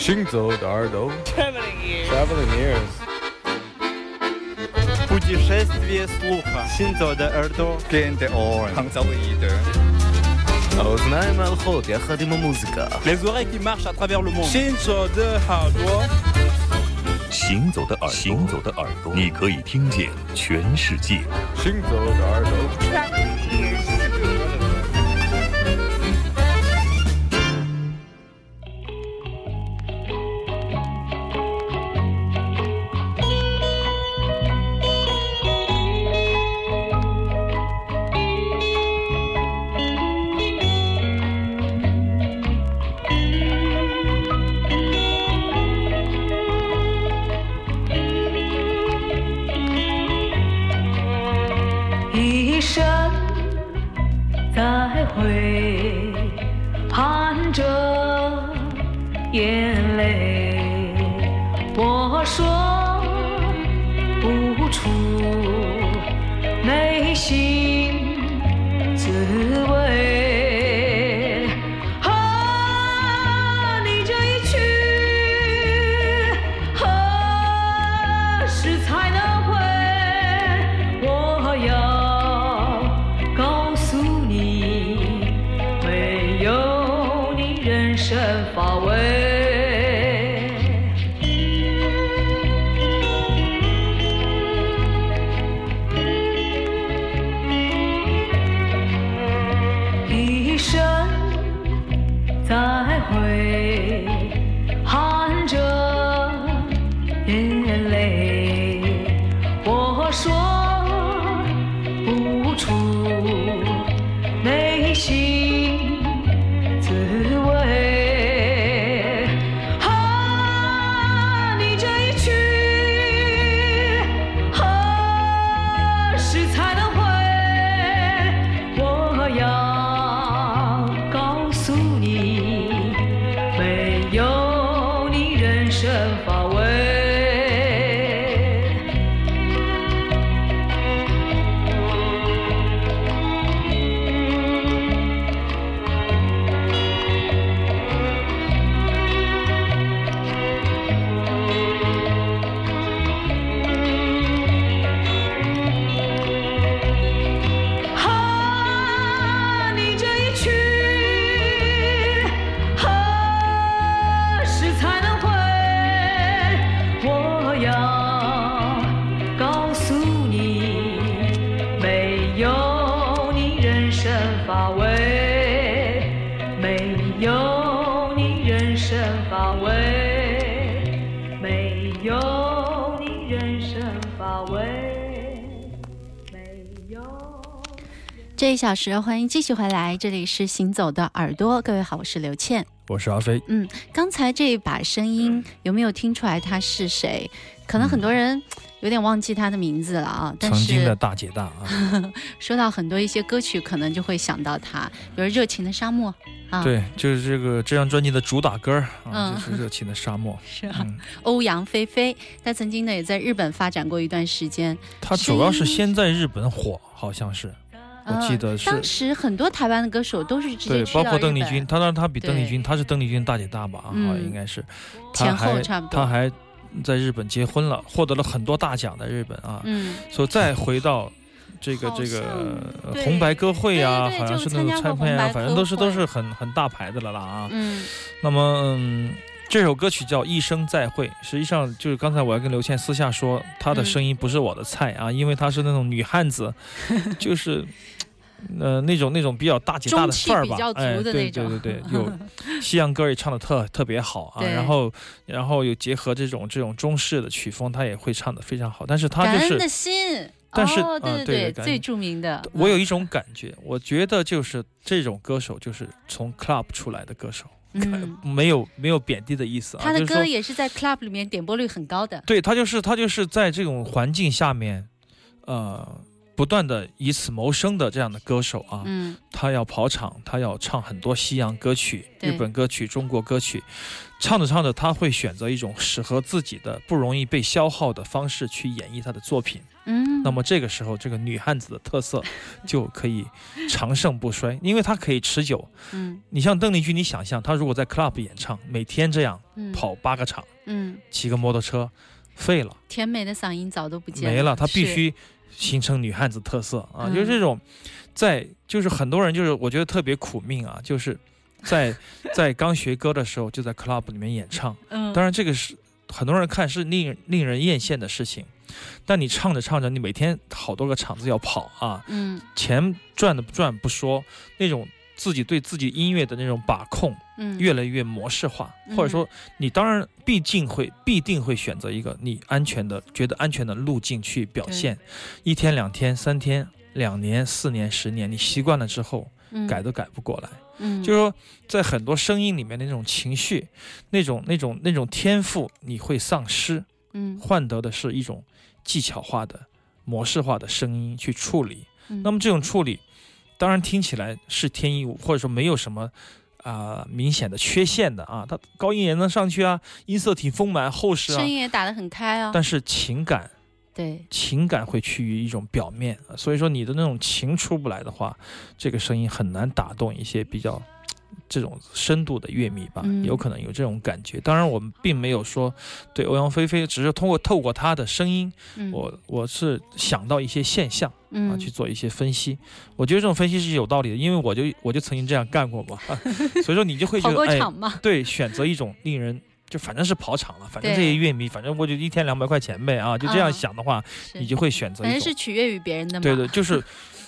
行走的耳朵 Traveling ears. Traveling ears Путешествие слуха. Синзо de Erdo. Gente on. Hanzaweeder. האוזניים הולכות יחד עם המוזיקה Les oreilles qui marchent à travers le monde. Shinzo de Hardware. 行走的耳朵，行走的耳朵，你可以听见全世界。行走的耳朵 会，含着眼泪，小时，欢迎继续回来，这里是行走的耳朵。各位好，我是刘倩。我是阿飞嗯，刚才这一把声音有没有听出来他是谁？可能很多人有点忘记他的名字了啊。但曾经的大姐大啊，说到很多一些歌曲，可能就会想到他，比如《热情的沙漠》啊，，对，就是这个这张专辑的主打歌啊，嗯就是《热情的沙漠 是》。欧阳菲菲，她曾经呢也在日本发展过一段时间。他主要是先在日本火，好像是，我记得是呃当时很多台湾的歌手都是直接对，包括邓丽君，他当然她比邓丽君，她是邓丽君大姐大吧？啊，嗯应该是，他前后还差不多他还在日本结婚了，获得了很多大奖在日本啊，嗯，所以再回到。这个这个红白歌会啊，对对好像是那种唱片啊，反正都是都是很很大牌的了啦啊。嗯那么，嗯，这首歌曲叫《一生再会》，实际上就是刚才我要跟刘倩私下说，她的嗯。声音不是我的菜啊，因为她是那种女汉子，就是。呃，那种那种比较大姐大的范儿吧比较，足哎，对的那种。对对对，有西洋歌也唱的特特别好啊，然后然后有结合这种这种中式的曲风，她也会唱的非常好，但是她就是的心，但是对对感最著名的，我有一种感觉，我觉得就是这种歌手就是从 club 出来的歌手，嗯，没有没有贬低的意思啊。他的歌也是在 club 里面点播率很高的，对他就是他就是在这种环境下面，呃，不断的以此谋生的这样的歌手啊，嗯他要跑场，他要唱很多西洋歌曲、日本歌曲、中国歌曲，唱着唱着，他会选择一种适合自己的、不容易被消耗的方式去演绎他的作品。嗯，那么这个时候，这个女汉子的特色就可以长盛不衰，因为她可以持久。嗯你像邓丽君，你想象她如果在 club 演唱，每天这样嗯跑八个场，嗯，骑个摩托车，废了。甜美的嗓音早都不见没了，她必须形成女汉子特色啊！嗯就是这种，在就是很多人就是我觉得特别苦命啊，就是在在刚学歌的时候就在 club 里面演唱，嗯，当然这个是很多人看是令令人艳羡的事情，但你唱着唱着，你每天好多个场子要跑啊，嗯。钱赚的不赚不说，那种。自己对自己音乐的那种把控嗯。越来越模式化，嗯。或者说你当然毕竟会必定会选择一个你安全的、觉得安全的路径去表现。一天、两天、三天、两年、四年、十年，你习惯了之后，嗯。改都改不过来。嗯。就是说，在很多声音里面的那种情绪、那种、那种、那种天赋，你会丧失，嗯换得的是一种技巧化的、模式化的声音去处理。嗯那么这种处理，当然听起来是天衣无，或者说没有什么啊、明显的缺陷的啊，它高音也能上去啊，音色挺丰满厚实啊声，音也打得很开啊，但是情感对，情感会趋于一种表面，所以说你的那种情出不来的话，这个声音很难打动一些比较。这种深度的乐迷吧，嗯。有可能有这种感觉。当然，我们并没有说对欧阳菲菲，只是通过透过她的声音，嗯。我我是想到一些现象，啊，嗯去做一些分析。我觉得这种分析是有道理的，因为我就我就曾经这样干过嘛，所以说你就会觉跑过得，哎，场嘛，对，选择一种令人就反正是跑场了，反正这些乐迷，反正我就一天两百块钱呗啊，就这样嗯想的话，是。你就会选择反正是取悦于别人的嘛，对对，就是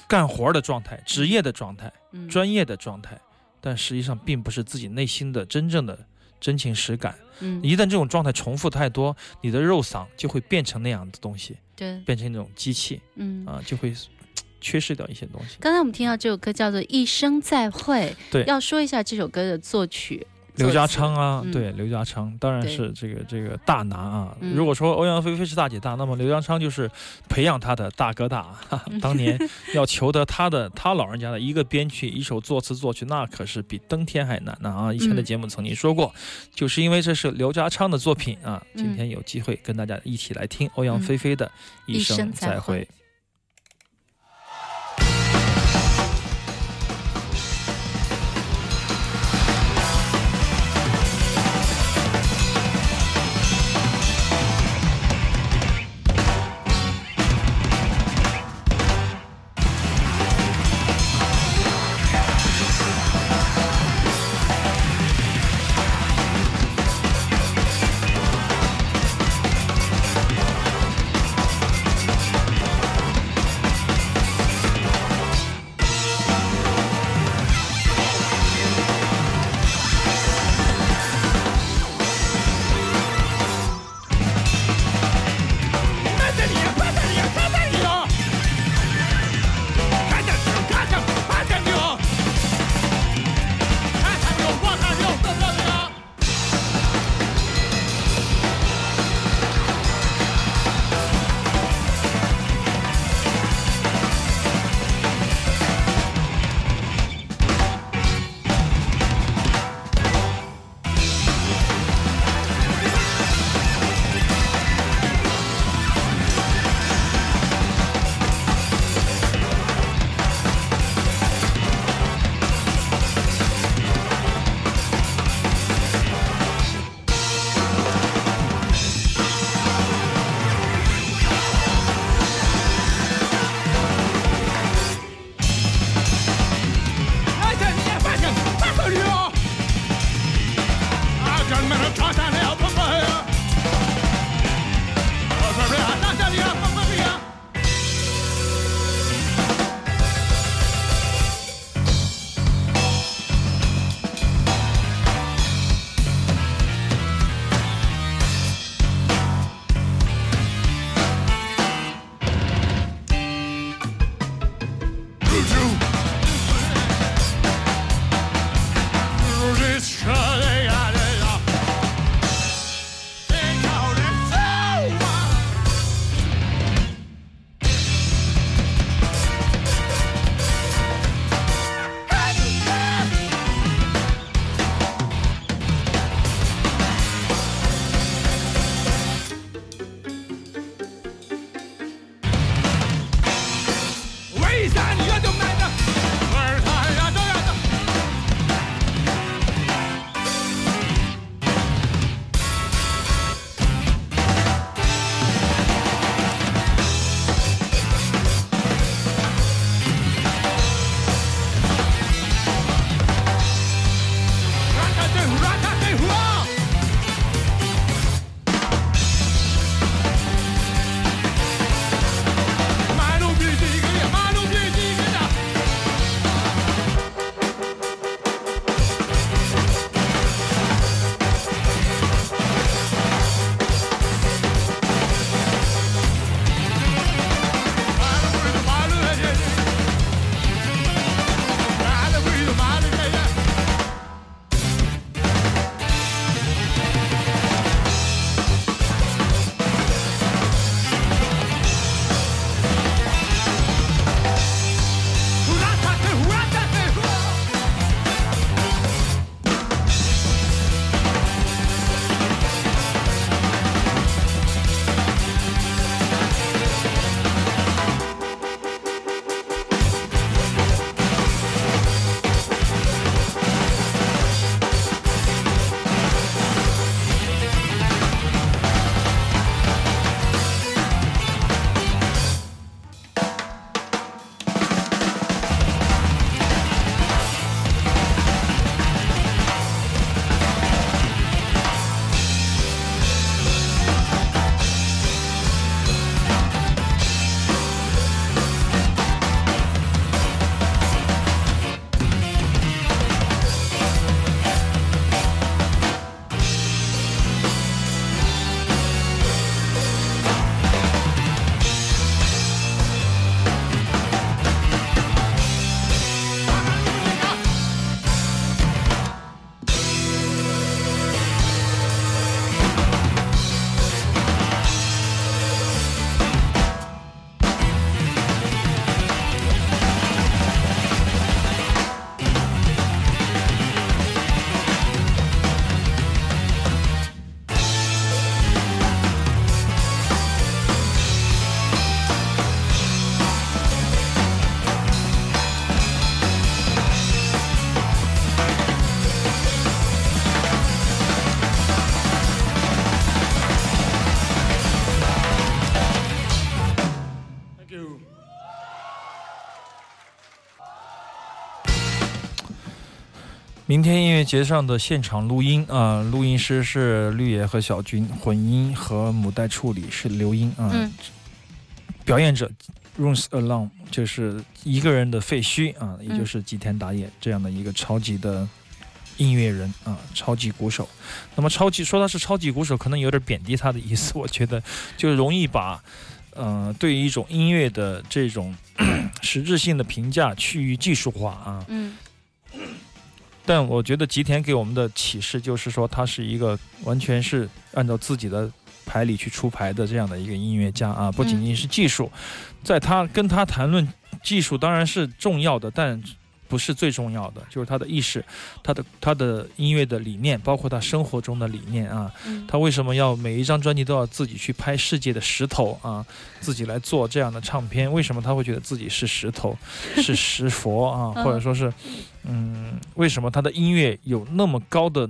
干活的状态、职业的状态、嗯。专业的状态，但实际上并不是自己内心的真正的真情实感。嗯一旦这种状态重复太多，你的肉嗓就会变成那样的东西，对，变成那种机器嗯。啊，就会 缺失掉一些东西。刚才我们听到这首歌叫做《一生再会》，对要说一下这首歌的作曲，刘家昌啊，嗯对，刘家昌当然是这个这个大拿啊。嗯如果说欧阳菲菲是大姐大，那么刘家昌就是培养他的大哥大。哈哈 当年要求得他的他老人家的一个编曲一首作词作曲，那可是比登天还难呢啊！以前的嗯节目曾经说过，就是因为这是刘家昌的作品啊。嗯今天有机会跟大家一起来听欧阳菲菲的《一生再会明天音乐节上的现场录音啊，录音师是绿野和小军，混音和母带处理是刘英啊，嗯表演者 Rooms Alone 就是一个人的废墟啊，也就是吉田打野这样的一个超级的音乐人啊，超级鼓手。那么超级说他是超级鼓手，可能有点贬低他的意思，我觉得就容易把呃对于一种音乐的这种 实质性的评价趋于技术化啊。嗯但我觉得吉田给我们的启示就是说，他是一个完全是按照自己的牌理去出牌的这样的一个音乐家啊，不仅仅是技术，在他跟他谈论技术当然是重要的，但不是最重要的，就是他的意识，他的他的音乐的理念，包括他生活中的理念啊。嗯他为什么要每一张专辑都要自己去拍世界的石头啊，自己来做这样的唱片？为什么他会觉得自己是石头，是石佛啊，嗯或者说是，嗯，为什么他的音乐有那么高的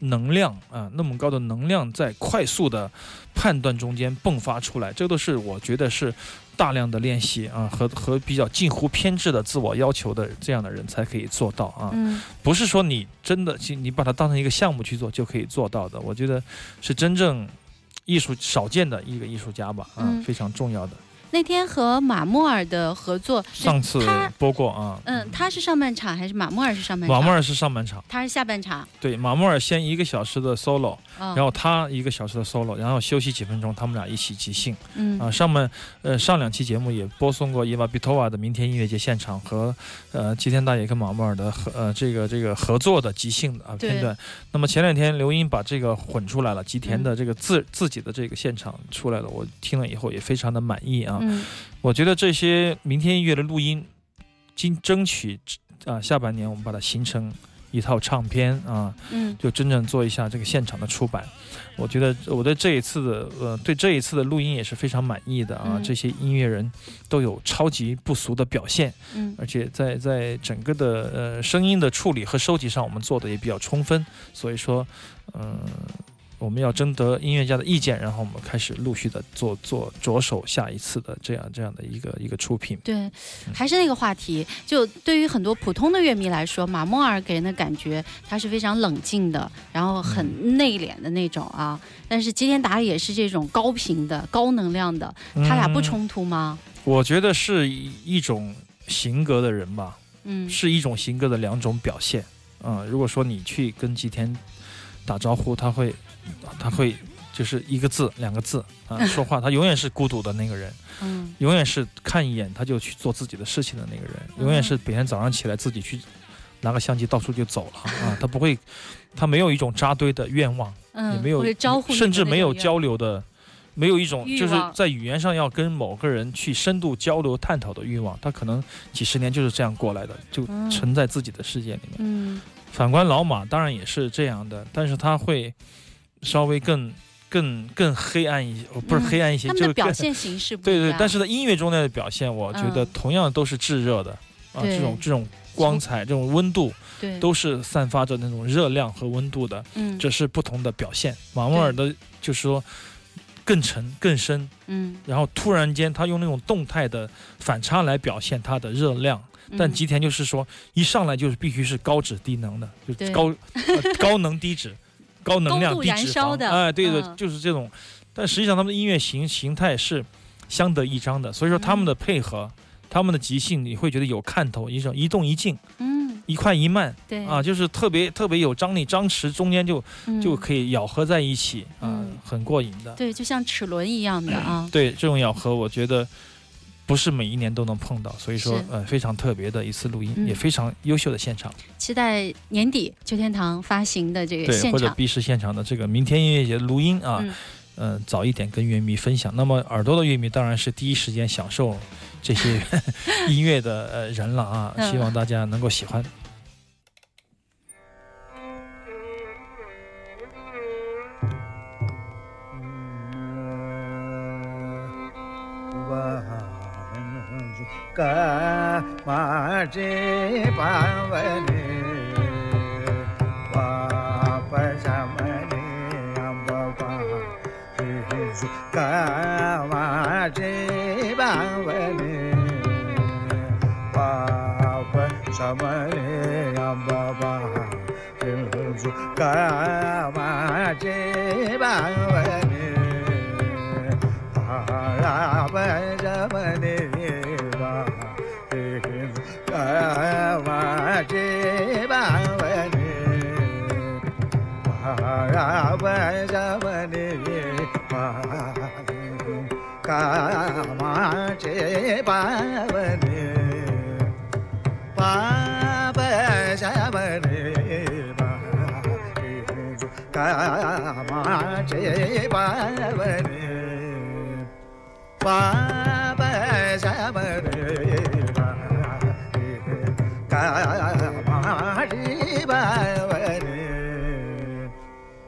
能量啊，那么高的能量在快速的判断中间迸发出来？这都是我觉得是大量的练习啊，和和比较近乎偏执的自我要求的这样的人才可以做到啊。嗯不是说你真的你把它当成一个项目去做就可以做到的。我觉得是真正艺术少见的一个艺术家吧，啊，嗯非常重要的。那天和马莫尔的合作，上次播过啊，嗯，他是上半场还是马莫尔是上半场？马莫尔是上半场，他是下半场。对，马莫尔先一个小时的 solo，嗯、然后他一个小时的 solo，然后休息几分钟，他们俩一起即兴嗯啊。上面呃上两期节目也播送过伊娃比托瓦的明天音乐节现场和呃吉田大爷跟马莫尔的合呃这个这个合作的即兴的啊片段。那么前两天刘英把这个混出来了，吉田嗯的这个自、自己的这个现场出来了，我听了以后也非常的满意啊。嗯我觉得这些明天音乐的录音，经争取啊下半年我们把它形成一套唱片啊，嗯。就真正做一下这个现场的出版。我觉得我对这一次的呃对这一次的录音也是非常满意的啊，嗯。这些音乐人都有超级不俗的表现，嗯。而且在在整个的呃声音的处理和收集上，我们做的也比较充分，所以说，嗯、我们要征得音乐家的意见，然后我们开始陆续的做做着手下一次的这样这样的一个一个出品。对，还是那个话题，就对于很多普通的乐迷来说，马莫尔给人的感觉他是非常冷静的，然后很内敛的那种啊。但是吉田达也是这种高频的、高能量的，他俩不嗯冲突吗？我觉得是一一种型格的人吧，嗯是一种型格的两种表现。嗯、如果说你去跟吉田打招呼，他会他会就是一个字两个字啊、说话，他永远是孤独的那个人。嗯永远是看一眼他就去做自己的事情的那个人，永远是每天早上起来自己去拿个相机到处就走了啊，他不会，他没有一种扎堆的愿望，嗯，也没有招呼甚至没有交流的，没有一种就是在语言上要跟某个人去深度交流探讨的欲望，他可能几十年就是这样过来的，就嗯沉在自己的世界里面。嗯反观老马当然也是这样的，但是他会稍微更更更黑暗一些，呃不是嗯黑暗一些，就是表现形式不一样。对对，但是在音乐中的表现，我觉得嗯同样都是炙热的、啊，这种这种光彩、这种温度，对。都是散发着那种热量和温度的，嗯。这是不同的表现。马莫尔的就是说更沉更深，嗯，然后突然间他用那种动态的反差来表现他的热量，但嗯吉田就是说一上来就是必须是高脂低能的，就高、呃、高能低脂，高能量低脂肪，燃烧的哎，对对，嗯就是这种。但实际上他们的音乐形形态是相得益彰的，所以说他们的配合，他们的即兴，你会觉得有看头，一种一动一静，嗯一快一慢对啊，就是特别特别有张力，张弛中间就就嗯可以咬合在一起啊嗯，很过瘾的。对，就像齿轮一样的啊。对这种咬合，我觉得不是每一年都能碰到，所以说呃非常特别的一次录音，嗯也非常优秀的现场。期待年底秋天堂发行的这个对，现场。或者闭式现场的这个明天音乐节录音啊，嗯呃，早一点跟乐迷分享。那么耳朵的乐迷当然是第一时间享受这些 音乐的呃人了啊，嗯希望大家能够喜欢。மாற்றே பாவனே பாபசமனே அம்பபா மாற்றே பாவனே பாபசமனே அம்பபா மாற்றே பாவனே பாப மணி காமாட்சே பாவனே பாப சவனே காமாட்சே பாவனே பா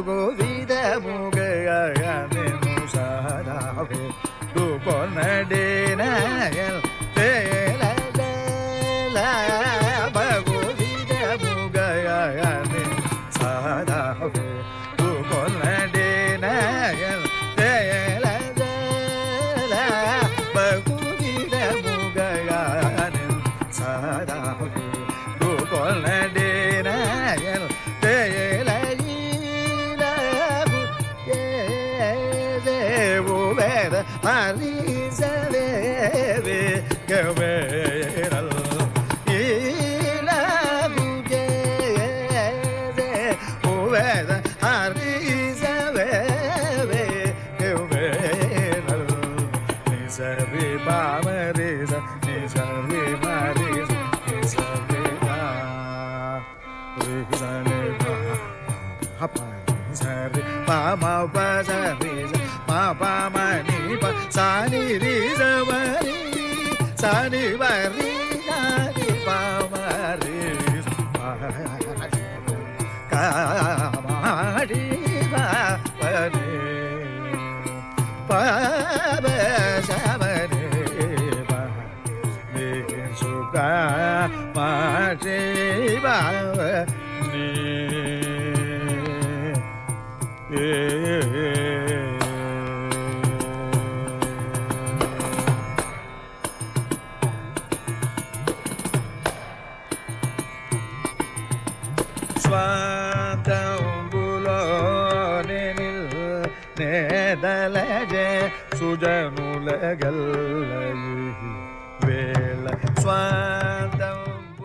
ಗೋವಿದ ಮುಗ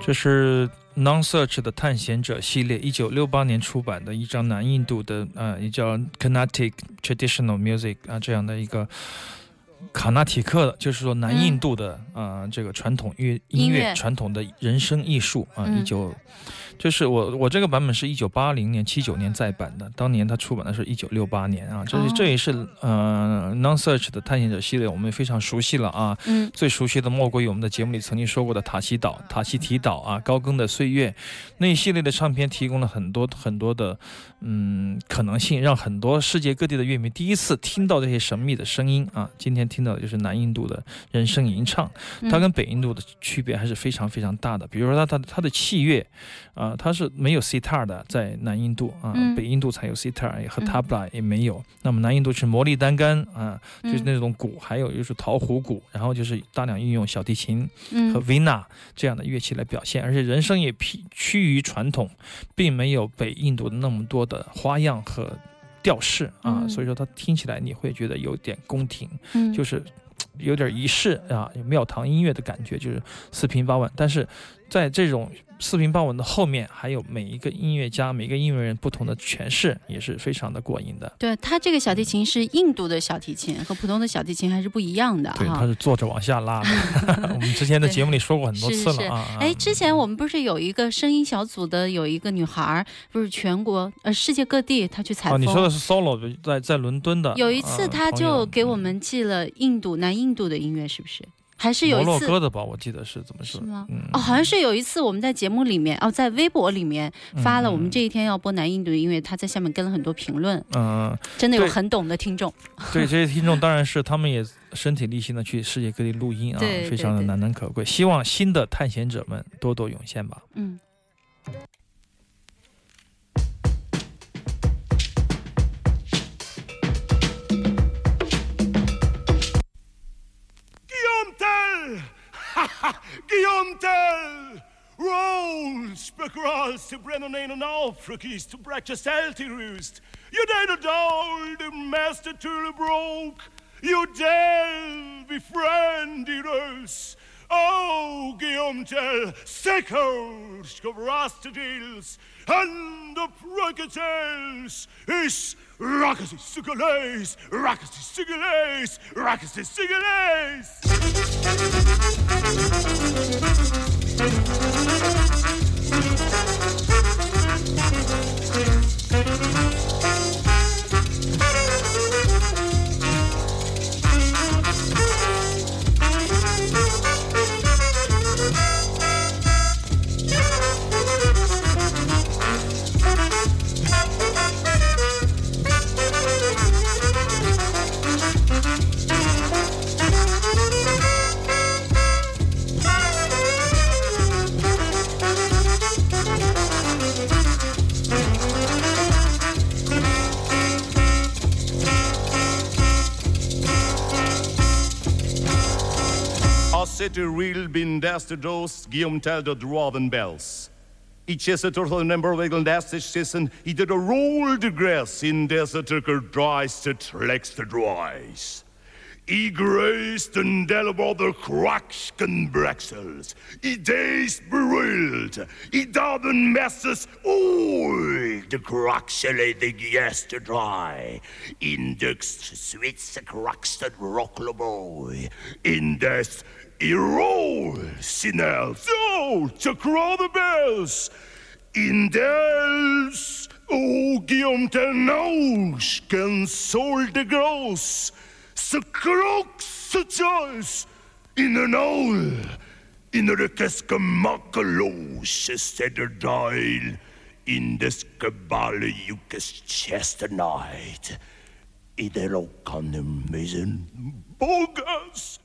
这是 Non-Search 的探险者系列，一九六八年出版的一张南印度的呃，也叫 Carnatic Traditional Music 啊这样的一个卡纳提克的，就是说南印度的啊这个传统乐音乐传统的人声艺术啊，一九。就是我我这个版本是一九八零年七九年再版的，当年它出版的是一九六八年啊，这是这也是呃 Non Search 的探险者系列，我们非常熟悉了啊，嗯，最熟悉的莫过于我们的节目里曾经说过的塔西岛、塔西提岛啊，高更的岁月那一系列的唱片，提供了很多很多的嗯可能性，让很多世界各地的乐迷第一次听到这些神秘的声音啊。今天听到的就是南印度的人声吟唱，它跟北印度的区别还是非常非常大的，比如说它它它的器乐啊。啊，它是没有 sitar 的，在南印度啊，北印度才有 sitar，和 tabla 也没有。那么南印度是魔力单杆啊，就是那种鼓，还有就是陶壶鼓，然后就是大量运用小提琴和 vina 这样的乐器来表现，而且人声也偏趋于传统，并没有北印度的那么多的花样和调式啊，所以说它听起来你会觉得有点宫廷，就是有点仪式啊，庙堂音乐的感觉，就是四平八稳，但是在这种。四平八稳的后面还有每一个音乐家、每个音乐人不同的诠释，也是非常的过瘾的。对他这个小提琴是印度的小提琴，和普通的小提琴还是不一样的。对，它是坐着往下拉的。我们之前的节目里说过很多次了啊。哎，之前我们不是有一个声音小组的，有一个女孩，不是全国呃世界各地她去采风。你说的是 solo 在在伦敦的。有一次，他就给我们寄了印度南印度的音乐，是不是？还是有摩一次洛哥的吧，我记得是怎么说？是吗？嗯，哦，好像是有一次我们在节目里面，哦，在微博里面发了，我们这一天要播南印度音乐，他在下面跟了很多评论，嗯，真的有很懂的听众。对这些听众，当然是他们也身体力行的去世界各地录音啊，非常的难能可贵。希望新的探险者们多多涌现吧。嗯，bra gras till and och Afrikis till Bratches Altirust. You dare to doll the master till broke. You dare befriended us. Oh, Guillaumetel, Seckholsk of Rastadils, and the Prokatels, is Rackety Sigalays, Rackety Sigalays, Rackety Sigalays. erste doos Guillaume Tell de Dwarven Bells. I chesa turtle number wiggle and astis chissen, I did a roll de grass in desa tucker dries to tlex to dries. I graced and delabor the cracksken brexels, I days beroiled, I darben messes all de cracksele the yes to dry, indexed sweets the crackston rockle boy, in des hero sinners. Oh, to crow the bells. In dels, o Guillaume can console de gross. Se croque, se joys, In een oul, in de keske makkeloosje dial. In de skebale jukes chesternite. Ieder ook kan hem missen. Bogus!